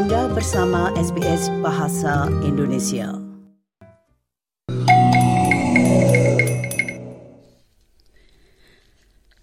Anda bersama SBS Bahasa Indonesia.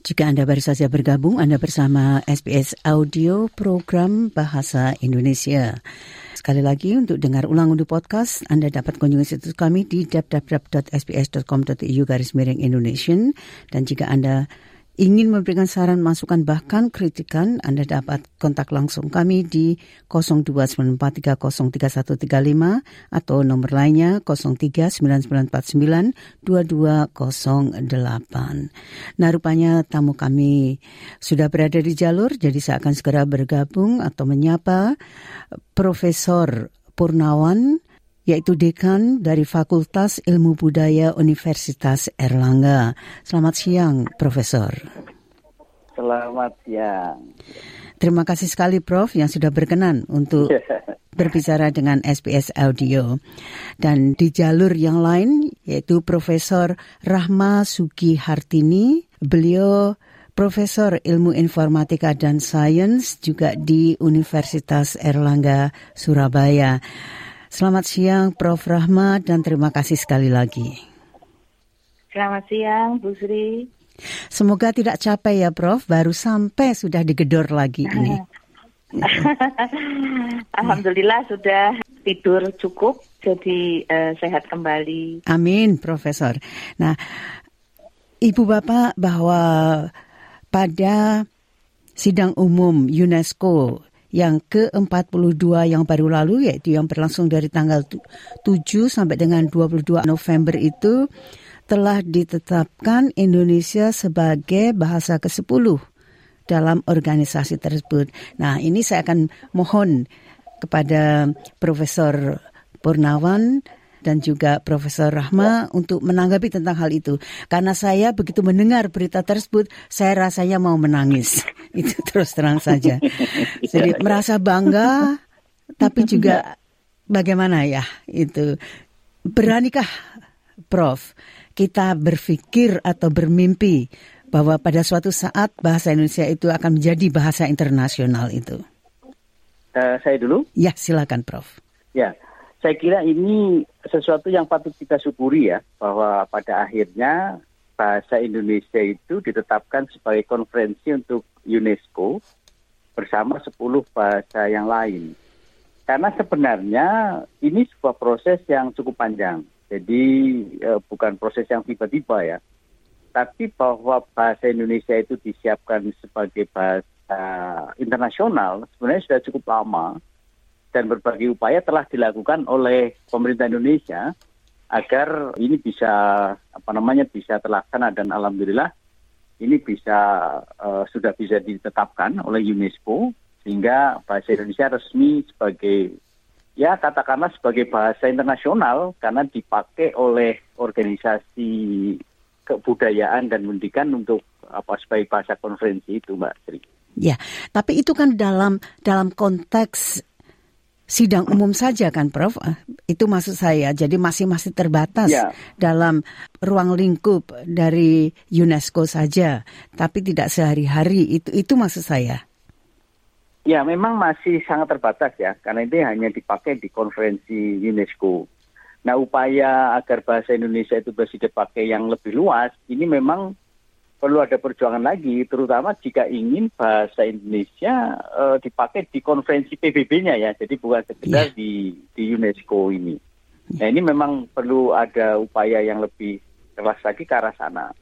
Jika Anda baru saja bergabung, Anda bersama SBS Audio Program Bahasa Indonesia. Sekali lagi untuk dengar ulang untuk podcast, Anda dapat kunjungi situs kami di www.sbs.com.au garis miring Indonesian. Dan jika Anda ingin memberikan saran, masukan, bahkan kritikan, Anda dapat kontak langsung kami di 0294303135 atau nomor lainnya 0399492208. Nah, rupanya tamu kami sudah berada di jalur, jadi saya akan segera bergabung atau menyapa Profesor Purnawan yaitu dekan dari Fakultas Ilmu Budaya Universitas Erlangga. Selamat siang, Profesor. Selamat siang. Terima kasih sekali, Prof, yang sudah berkenan untuk berbicara dengan SBS Audio. Dan di jalur yang lain, yaitu Profesor Rahma Suki Hartini, beliau Profesor Ilmu Informatika dan Sains juga di Universitas Erlangga, Surabaya. Selamat siang Prof. Rahmat dan terima kasih sekali lagi. Selamat siang Bu Sri. Semoga tidak capek ya Prof, baru sampai sudah digedor lagi ini. Alhamdulillah sudah tidur cukup, jadi uh, sehat kembali. Amin, Profesor. Nah, Ibu Bapak bahwa pada sidang umum UNESCO yang ke-42 yang baru lalu yaitu yang berlangsung dari tanggal 7 sampai dengan 22 November itu telah ditetapkan Indonesia sebagai bahasa ke-10 dalam organisasi tersebut. Nah, ini saya akan mohon kepada Profesor Purnawan dan juga Profesor Rahma untuk menanggapi tentang hal itu. Karena saya begitu mendengar berita tersebut, saya rasanya mau menangis. itu terus terang saja. Jadi merasa bangga, tapi juga bagaimana ya itu. Beranikah Prof kita berpikir atau bermimpi bahwa pada suatu saat bahasa Indonesia itu akan menjadi bahasa internasional itu? Uh, saya dulu? Ya, silakan Prof. Ya, saya kira ini sesuatu yang patut kita syukuri ya, bahwa pada akhirnya bahasa Indonesia itu ditetapkan sebagai konferensi untuk UNESCO bersama 10 bahasa yang lain. Karena sebenarnya ini sebuah proses yang cukup panjang. Jadi eh, bukan proses yang tiba-tiba ya. Tapi bahwa bahasa Indonesia itu disiapkan sebagai bahasa internasional sebenarnya sudah cukup lama dan berbagai upaya telah dilakukan oleh pemerintah Indonesia agar ini bisa apa namanya bisa terlaksana dan alhamdulillah ini bisa uh, sudah bisa ditetapkan oleh UNESCO sehingga bahasa Indonesia resmi sebagai ya katakanlah sebagai bahasa internasional karena dipakai oleh organisasi kebudayaan dan pendidikan untuk apa sebagai bahasa konferensi itu Mbak Sri. Ya, tapi itu kan dalam dalam konteks sidang umum saja kan Prof? Ah, itu maksud saya. Jadi masih masih terbatas ya. dalam ruang lingkup dari UNESCO saja, tapi tidak sehari-hari. Itu itu maksud saya. Ya, memang masih sangat terbatas ya, karena itu hanya dipakai di konferensi UNESCO. Nah, upaya agar bahasa Indonesia itu bisa dipakai yang lebih luas, ini memang perlu ada perjuangan lagi, terutama jika ingin bahasa Indonesia uh, dipakai di konferensi PBB-nya ya, jadi bukan sekedar yeah. di di UNESCO ini. Nah ini memang perlu ada upaya yang lebih keras lagi ke arah sana.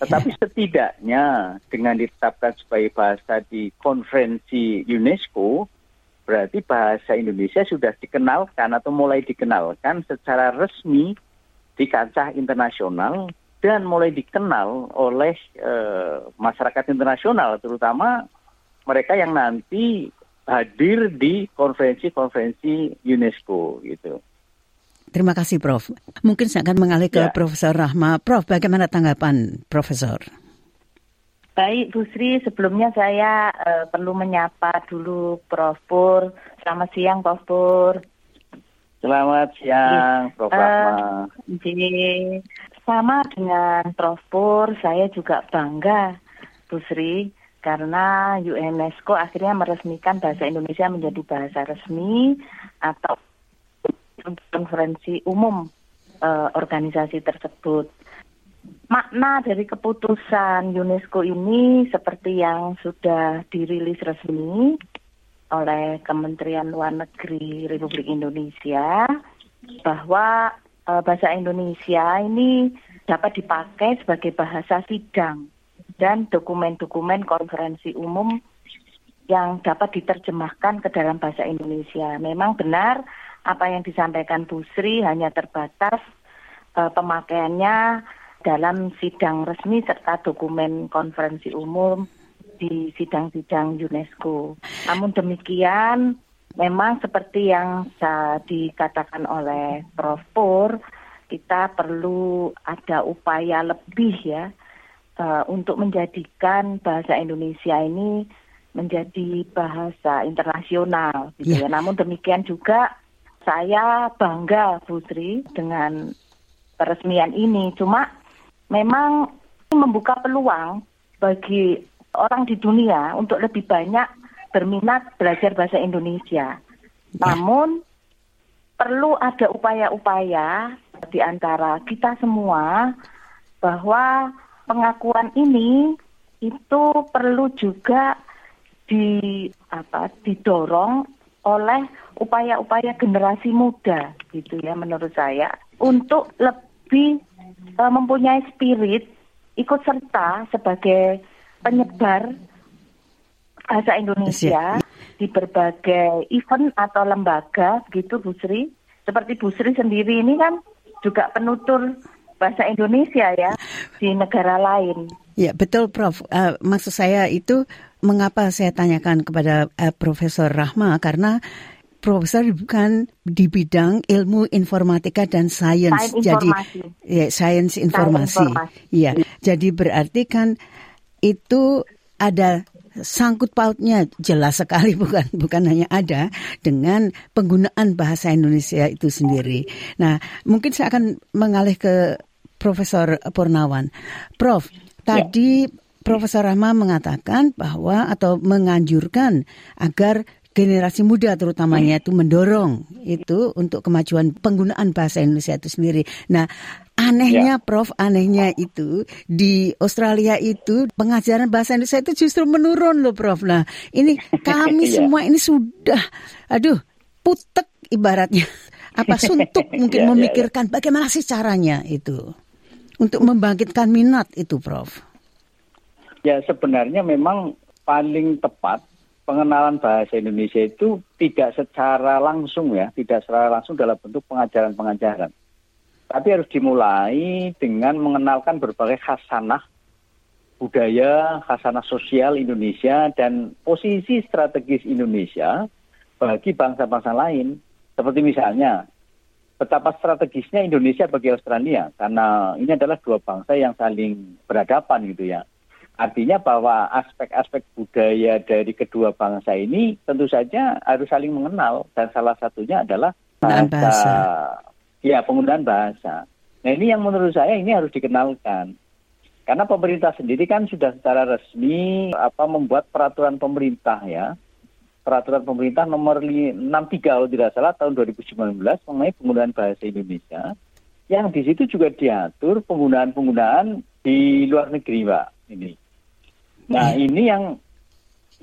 Tetapi yeah. setidaknya dengan ditetapkan sebagai bahasa di konferensi UNESCO, berarti bahasa Indonesia sudah dikenalkan atau mulai dikenalkan secara resmi di kancah internasional dan mulai dikenal oleh uh, masyarakat internasional, terutama mereka yang nanti hadir di konferensi-konferensi UNESCO gitu. Terima kasih Prof. Mungkin saya akan mengalih ke ya. Profesor Rahma. Prof, bagaimana tanggapan Profesor? Baik Bu Sri, sebelumnya saya uh, perlu menyapa dulu Prof Pur. Selamat siang Prof Pur. Selamat siang Prof Rahma. Uh, sama dengan Prof Pur, saya juga bangga, Bu Sri, karena UNESCO akhirnya meresmikan bahasa Indonesia menjadi bahasa resmi atau konferensi umum uh, organisasi tersebut. Makna dari keputusan UNESCO ini seperti yang sudah dirilis resmi oleh Kementerian Luar Negeri Republik Indonesia bahwa uh, bahasa Indonesia ini dapat dipakai sebagai bahasa sidang dan dokumen-dokumen konferensi umum yang dapat diterjemahkan ke dalam bahasa Indonesia. Memang benar apa yang disampaikan Bu Sri hanya terbatas uh, pemakaiannya dalam sidang resmi serta dokumen konferensi umum di sidang-sidang UNESCO. Namun demikian, memang seperti yang dikatakan oleh Prof. Pur, kita perlu ada upaya lebih ya uh, untuk menjadikan bahasa Indonesia ini menjadi bahasa internasional gitu yeah. ya. Namun demikian juga saya bangga Putri dengan peresmian ini. Cuma memang membuka peluang bagi orang di dunia untuk lebih banyak berminat belajar bahasa Indonesia. Yeah. Namun perlu ada upaya-upaya di antara kita semua bahwa pengakuan ini itu perlu juga di apa didorong oleh upaya-upaya generasi muda gitu ya menurut saya untuk lebih uh, mempunyai spirit ikut serta sebagai penyebar bahasa Indonesia di berbagai event atau lembaga gitu Bu Sri. Seperti Bu Sri sendiri ini kan juga penutur bahasa Indonesia ya di negara lain. Ya betul Prof. Uh, maksud saya itu mengapa saya tanyakan kepada uh, Profesor Rahma karena Profesor bukan di bidang ilmu informatika dan sains, jadi ya sains informasi. Ya, jadi berarti kan itu ada sangkut pautnya jelas sekali bukan bukan hanya ada dengan penggunaan bahasa Indonesia itu sendiri. Nah, mungkin saya akan mengalih ke Profesor Purnawan. Prof, ya. tadi Profesor Rahma mengatakan bahwa atau menganjurkan agar generasi muda terutamanya itu mendorong itu untuk kemajuan penggunaan bahasa Indonesia itu sendiri. Nah, anehnya ya. Prof, anehnya itu di Australia itu pengajaran bahasa Indonesia itu justru menurun loh Prof. Nah, ini kami ya. semua ini sudah aduh, putek ibaratnya. Apa suntuk mungkin ya, ya, memikirkan ya, bagaimana sih caranya itu untuk membangkitkan minat itu Prof. Ya, sebenarnya memang paling tepat pengenalan bahasa Indonesia itu tidak secara langsung ya, tidak secara langsung dalam bentuk pengajaran-pengajaran. Tapi harus dimulai dengan mengenalkan berbagai khasanah budaya, khasanah sosial Indonesia dan posisi strategis Indonesia bagi bangsa-bangsa lain. Seperti misalnya betapa strategisnya Indonesia bagi Australia karena ini adalah dua bangsa yang saling berhadapan gitu ya. Artinya bahwa aspek-aspek budaya dari kedua bangsa ini tentu saja harus saling mengenal dan salah satunya adalah bahasa, bahasa. Ya penggunaan bahasa. Nah ini yang menurut saya ini harus dikenalkan. Karena pemerintah sendiri kan sudah secara resmi apa membuat peraturan pemerintah ya. Peraturan pemerintah nomor 63 kalau tidak salah tahun 2019 mengenai penggunaan bahasa Indonesia yang di situ juga diatur penggunaan-penggunaan di luar negeri, Pak. Ini. Nah hmm. ini yang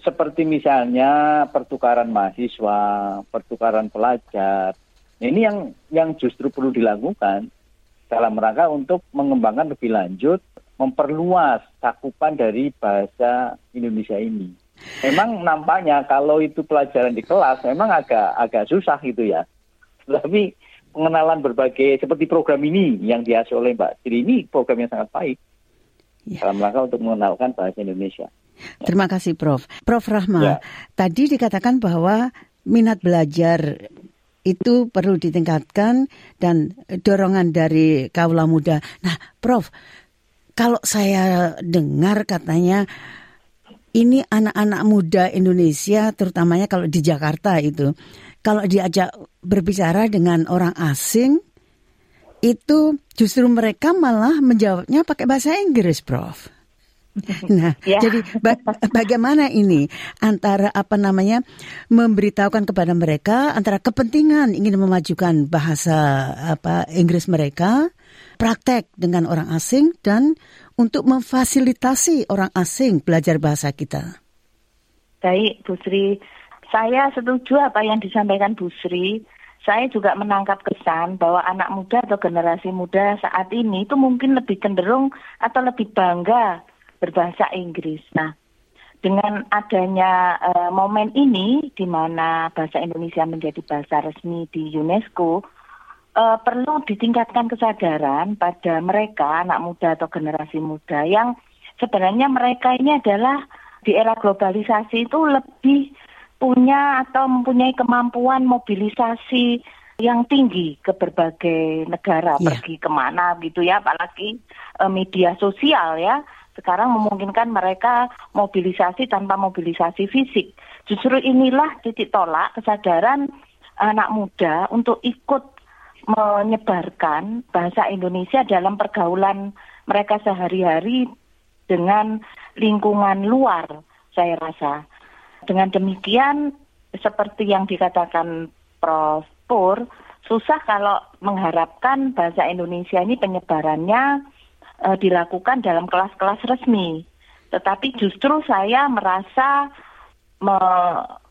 seperti misalnya pertukaran mahasiswa, pertukaran pelajar. Ini yang yang justru perlu dilakukan dalam rangka untuk mengembangkan lebih lanjut, memperluas cakupan dari bahasa Indonesia ini. Memang nampaknya kalau itu pelajaran di kelas memang agak agak susah gitu ya. Tapi pengenalan berbagai seperti program ini yang diasuh oleh Mbak Sri ini program yang sangat baik ya. dalam rangka untuk mengenalkan bahasa Indonesia. Terima kasih Prof. Prof Rahma, ya. tadi dikatakan bahwa minat belajar itu perlu ditingkatkan dan dorongan dari kaula muda. Nah, Prof, kalau saya dengar katanya ini anak-anak muda Indonesia terutamanya kalau di Jakarta itu kalau diajak berbicara dengan orang asing itu justru mereka malah menjawabnya pakai bahasa Inggris, Prof. Nah, ya. jadi ba bagaimana ini antara apa namanya memberitahukan kepada mereka antara kepentingan ingin memajukan bahasa apa Inggris mereka, praktek dengan orang asing dan untuk memfasilitasi orang asing belajar bahasa kita. Baik, Bu Sri. Saya setuju apa yang disampaikan Bu Sri. Saya juga menangkap kesan bahwa anak muda atau generasi muda saat ini itu mungkin lebih cenderung atau lebih bangga berbahasa Inggris. Nah, dengan adanya uh, momen ini di mana bahasa Indonesia menjadi bahasa resmi di UNESCO, uh, perlu ditingkatkan kesadaran pada mereka anak muda atau generasi muda yang sebenarnya mereka ini adalah di era globalisasi itu lebih punya atau mempunyai kemampuan mobilisasi yang tinggi ke berbagai negara yeah. pergi ke mana gitu ya apalagi uh, media sosial ya sekarang memungkinkan mereka mobilisasi tanpa mobilisasi fisik justru inilah titik tolak kesadaran anak muda untuk ikut menyebarkan bahasa Indonesia dalam pergaulan mereka sehari-hari dengan lingkungan luar saya rasa dengan demikian, seperti yang dikatakan Prof. Pur, susah kalau mengharapkan bahasa Indonesia ini penyebarannya e, dilakukan dalam kelas-kelas resmi. Tetapi justru saya merasa me,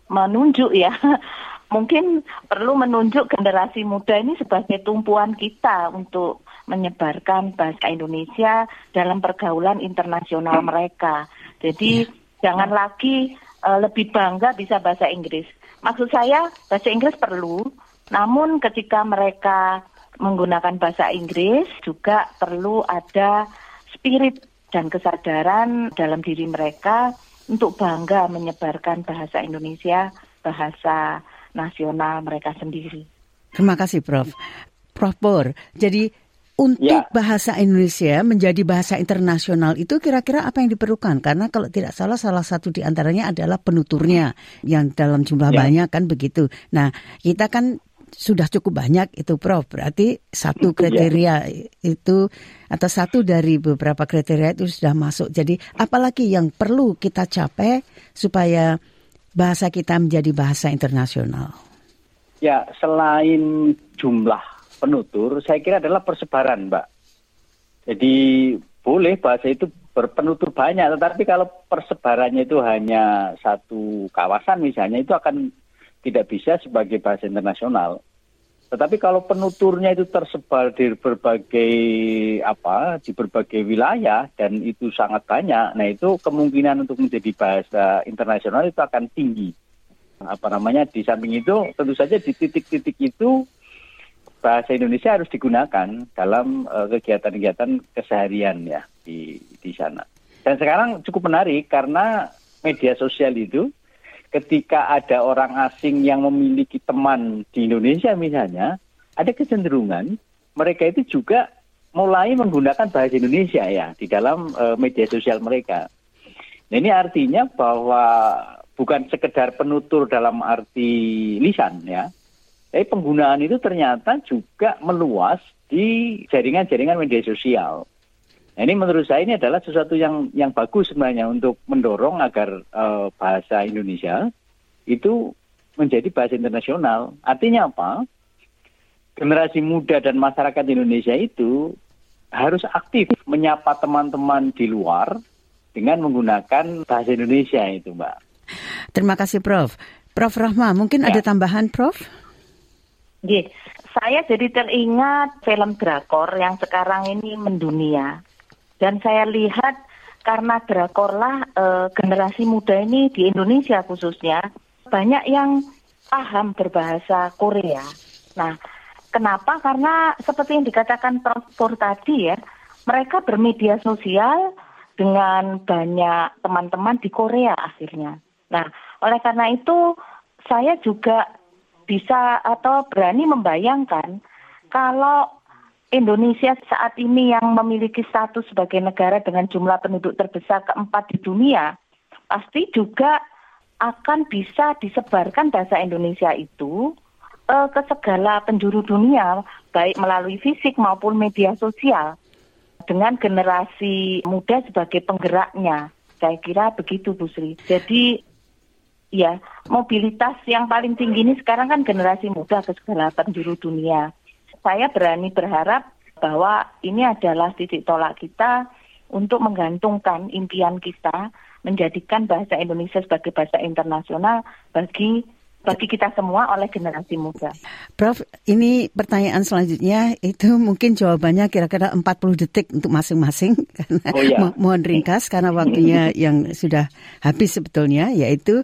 menunjuk ya, mungkin perlu menunjuk generasi muda ini sebagai tumpuan kita untuk menyebarkan bahasa Indonesia dalam pergaulan internasional mereka. Jadi ya. jangan lagi uh, lebih bangga bisa bahasa Inggris. Maksud saya bahasa Inggris perlu, namun ketika mereka menggunakan bahasa Inggris juga perlu ada spirit dan kesadaran dalam diri mereka untuk bangga menyebarkan bahasa Indonesia, bahasa nasional mereka sendiri. Terima kasih Prof. Prof Bor, jadi untuk ya. bahasa Indonesia menjadi bahasa internasional itu kira-kira apa yang diperlukan? Karena kalau tidak salah salah satu di antaranya adalah penuturnya yang dalam jumlah ya. banyak kan begitu. Nah, kita kan sudah cukup banyak itu Prof. Berarti satu ya. kriteria itu atau satu dari beberapa kriteria itu sudah masuk. Jadi apalagi yang perlu kita capai supaya bahasa kita menjadi bahasa internasional? Ya, selain jumlah penutur, saya kira adalah persebaran, Mbak. Jadi boleh bahasa itu berpenutur banyak, tetapi kalau persebarannya itu hanya satu kawasan misalnya, itu akan tidak bisa sebagai bahasa internasional. Tetapi kalau penuturnya itu tersebar di berbagai apa, di berbagai wilayah dan itu sangat banyak, nah itu kemungkinan untuk menjadi bahasa internasional itu akan tinggi. Apa namanya? Di samping itu tentu saja di titik-titik itu bahasa Indonesia harus digunakan dalam uh, kegiatan-kegiatan keseharian ya di di sana. Dan sekarang cukup menarik karena media sosial itu ketika ada orang asing yang memiliki teman di Indonesia misalnya, ada kecenderungan mereka itu juga mulai menggunakan bahasa Indonesia ya di dalam uh, media sosial mereka. Nah, ini artinya bahwa bukan sekedar penutur dalam arti lisan ya, tapi penggunaan itu ternyata juga meluas di jaringan-jaringan media sosial. Nah, ini menurut saya ini adalah sesuatu yang yang bagus sebenarnya untuk mendorong agar uh, bahasa Indonesia itu menjadi bahasa internasional. Artinya apa? Generasi muda dan masyarakat Indonesia itu harus aktif menyapa teman-teman di luar dengan menggunakan bahasa Indonesia itu, Mbak. Terima kasih, Prof. Prof. Rahma, mungkin ya. ada tambahan, Prof? Yeah. Saya jadi teringat film drakor yang sekarang ini mendunia. Dan saya lihat karena drakorlah e, generasi muda ini di Indonesia khususnya banyak yang paham berbahasa Korea. Nah, kenapa? Karena seperti yang dikatakan Prof. tadi ya, mereka bermedia sosial dengan banyak teman-teman di Korea akhirnya. Nah, oleh karena itu saya juga bisa atau berani membayangkan kalau Indonesia saat ini yang memiliki status sebagai negara dengan jumlah penduduk terbesar keempat di dunia, pasti juga akan bisa disebarkan bahasa Indonesia itu uh, ke segala penjuru dunia, baik melalui fisik maupun media sosial. dengan generasi muda sebagai penggeraknya. Saya kira begitu Bu Sri. Jadi ya mobilitas yang paling tinggi ini sekarang kan generasi muda ke segala penjuru dunia. Saya berani berharap bahwa ini adalah titik tolak kita untuk menggantungkan impian kita menjadikan bahasa Indonesia sebagai bahasa internasional bagi bagi kita semua oleh generasi muda. Prof, ini pertanyaan selanjutnya itu mungkin jawabannya kira-kira 40 detik untuk masing-masing karena oh, iya. mohon ringkas karena waktunya yang sudah habis sebetulnya yaitu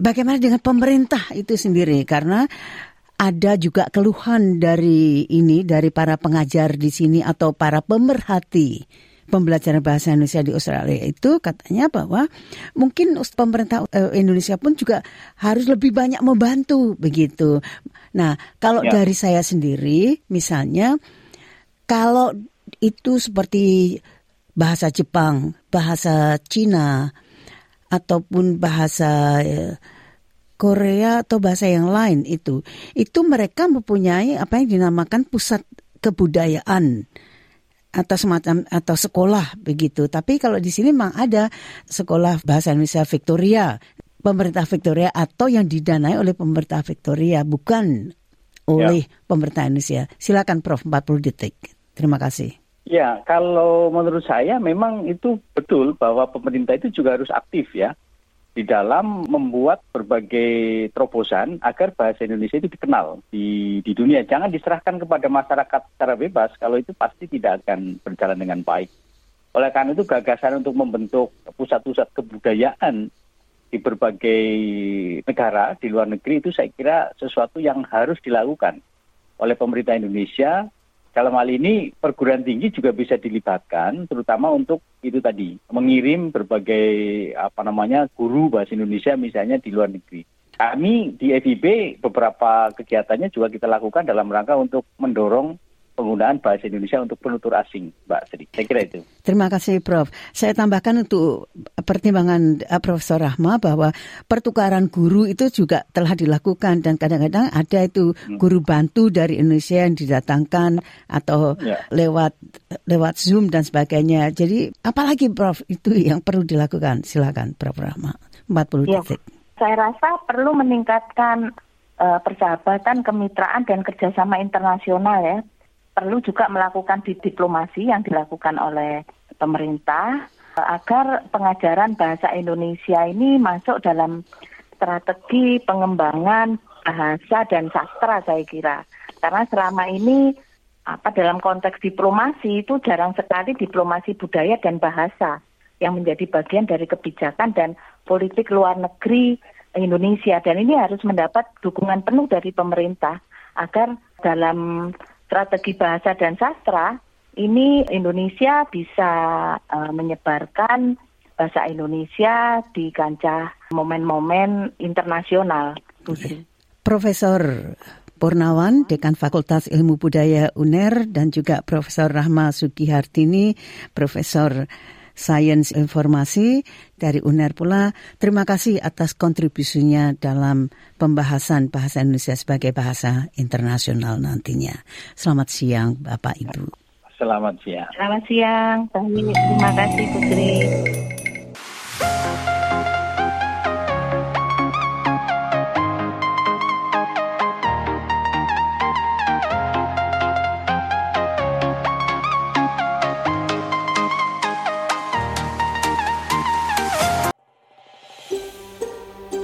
bagaimana dengan pemerintah itu sendiri karena ada juga keluhan dari ini dari para pengajar di sini atau para pemerhati pembelajaran bahasa Indonesia di Australia itu katanya bahwa mungkin pemerintah eh, Indonesia pun juga harus lebih banyak membantu begitu. Nah, kalau ya. dari saya sendiri misalnya kalau itu seperti bahasa Jepang, bahasa Cina ataupun bahasa eh, Korea atau bahasa yang lain itu itu mereka mempunyai apa yang dinamakan pusat kebudayaan atau semacam atau sekolah begitu. Tapi kalau di sini memang ada sekolah bahasa Indonesia Victoria, pemerintah Victoria atau yang didanai oleh pemerintah Victoria bukan oleh ya. pemerintah Indonesia. Silakan Prof 40 detik. Terima kasih. Ya, kalau menurut saya memang itu betul bahwa pemerintah itu juga harus aktif ya di dalam membuat berbagai terobosan agar bahasa Indonesia itu dikenal di, di dunia. Jangan diserahkan kepada masyarakat secara bebas, kalau itu pasti tidak akan berjalan dengan baik. Oleh karena itu gagasan untuk membentuk pusat-pusat kebudayaan di berbagai negara di luar negeri itu saya kira sesuatu yang harus dilakukan oleh pemerintah Indonesia dalam hal ini perguruan tinggi juga bisa dilibatkan, terutama untuk itu tadi mengirim berbagai apa namanya guru bahasa Indonesia misalnya di luar negeri. Kami di FIB beberapa kegiatannya juga kita lakukan dalam rangka untuk mendorong penggunaan bahasa Indonesia untuk penutur asing, Mbak Sri. Saya kira itu. Terima kasih, Prof. Saya tambahkan untuk pertimbangan uh, Profesor Rahma bahwa pertukaran guru itu juga telah dilakukan dan kadang-kadang ada itu hmm. guru bantu dari Indonesia yang didatangkan atau ya. lewat lewat Zoom dan sebagainya. Jadi apalagi, Prof, itu yang perlu dilakukan. Silakan, Prof Rahma. 40 ya. detik. Saya rasa perlu meningkatkan uh, persahabatan, kemitraan, dan kerjasama internasional ya perlu juga melakukan di diplomasi yang dilakukan oleh pemerintah eh, agar pengajaran bahasa Indonesia ini masuk dalam strategi pengembangan bahasa dan sastra saya kira. Karena selama ini apa dalam konteks diplomasi itu jarang sekali diplomasi budaya dan bahasa yang menjadi bagian dari kebijakan dan politik luar negeri Indonesia dan ini harus mendapat dukungan penuh dari pemerintah agar dalam strategi bahasa dan sastra ini Indonesia bisa uh, menyebarkan bahasa Indonesia di kancah momen-momen internasional. Profesor Purnawan, Dekan Fakultas Ilmu Budaya UNER dan juga Profesor Rahma Sugihartini, Profesor Sains Informasi dari UNER pula. Terima kasih atas kontribusinya dalam pembahasan bahasa Indonesia sebagai bahasa internasional nantinya. Selamat siang Bapak Ibu. Selamat siang. Selamat siang. Terima kasih Putri.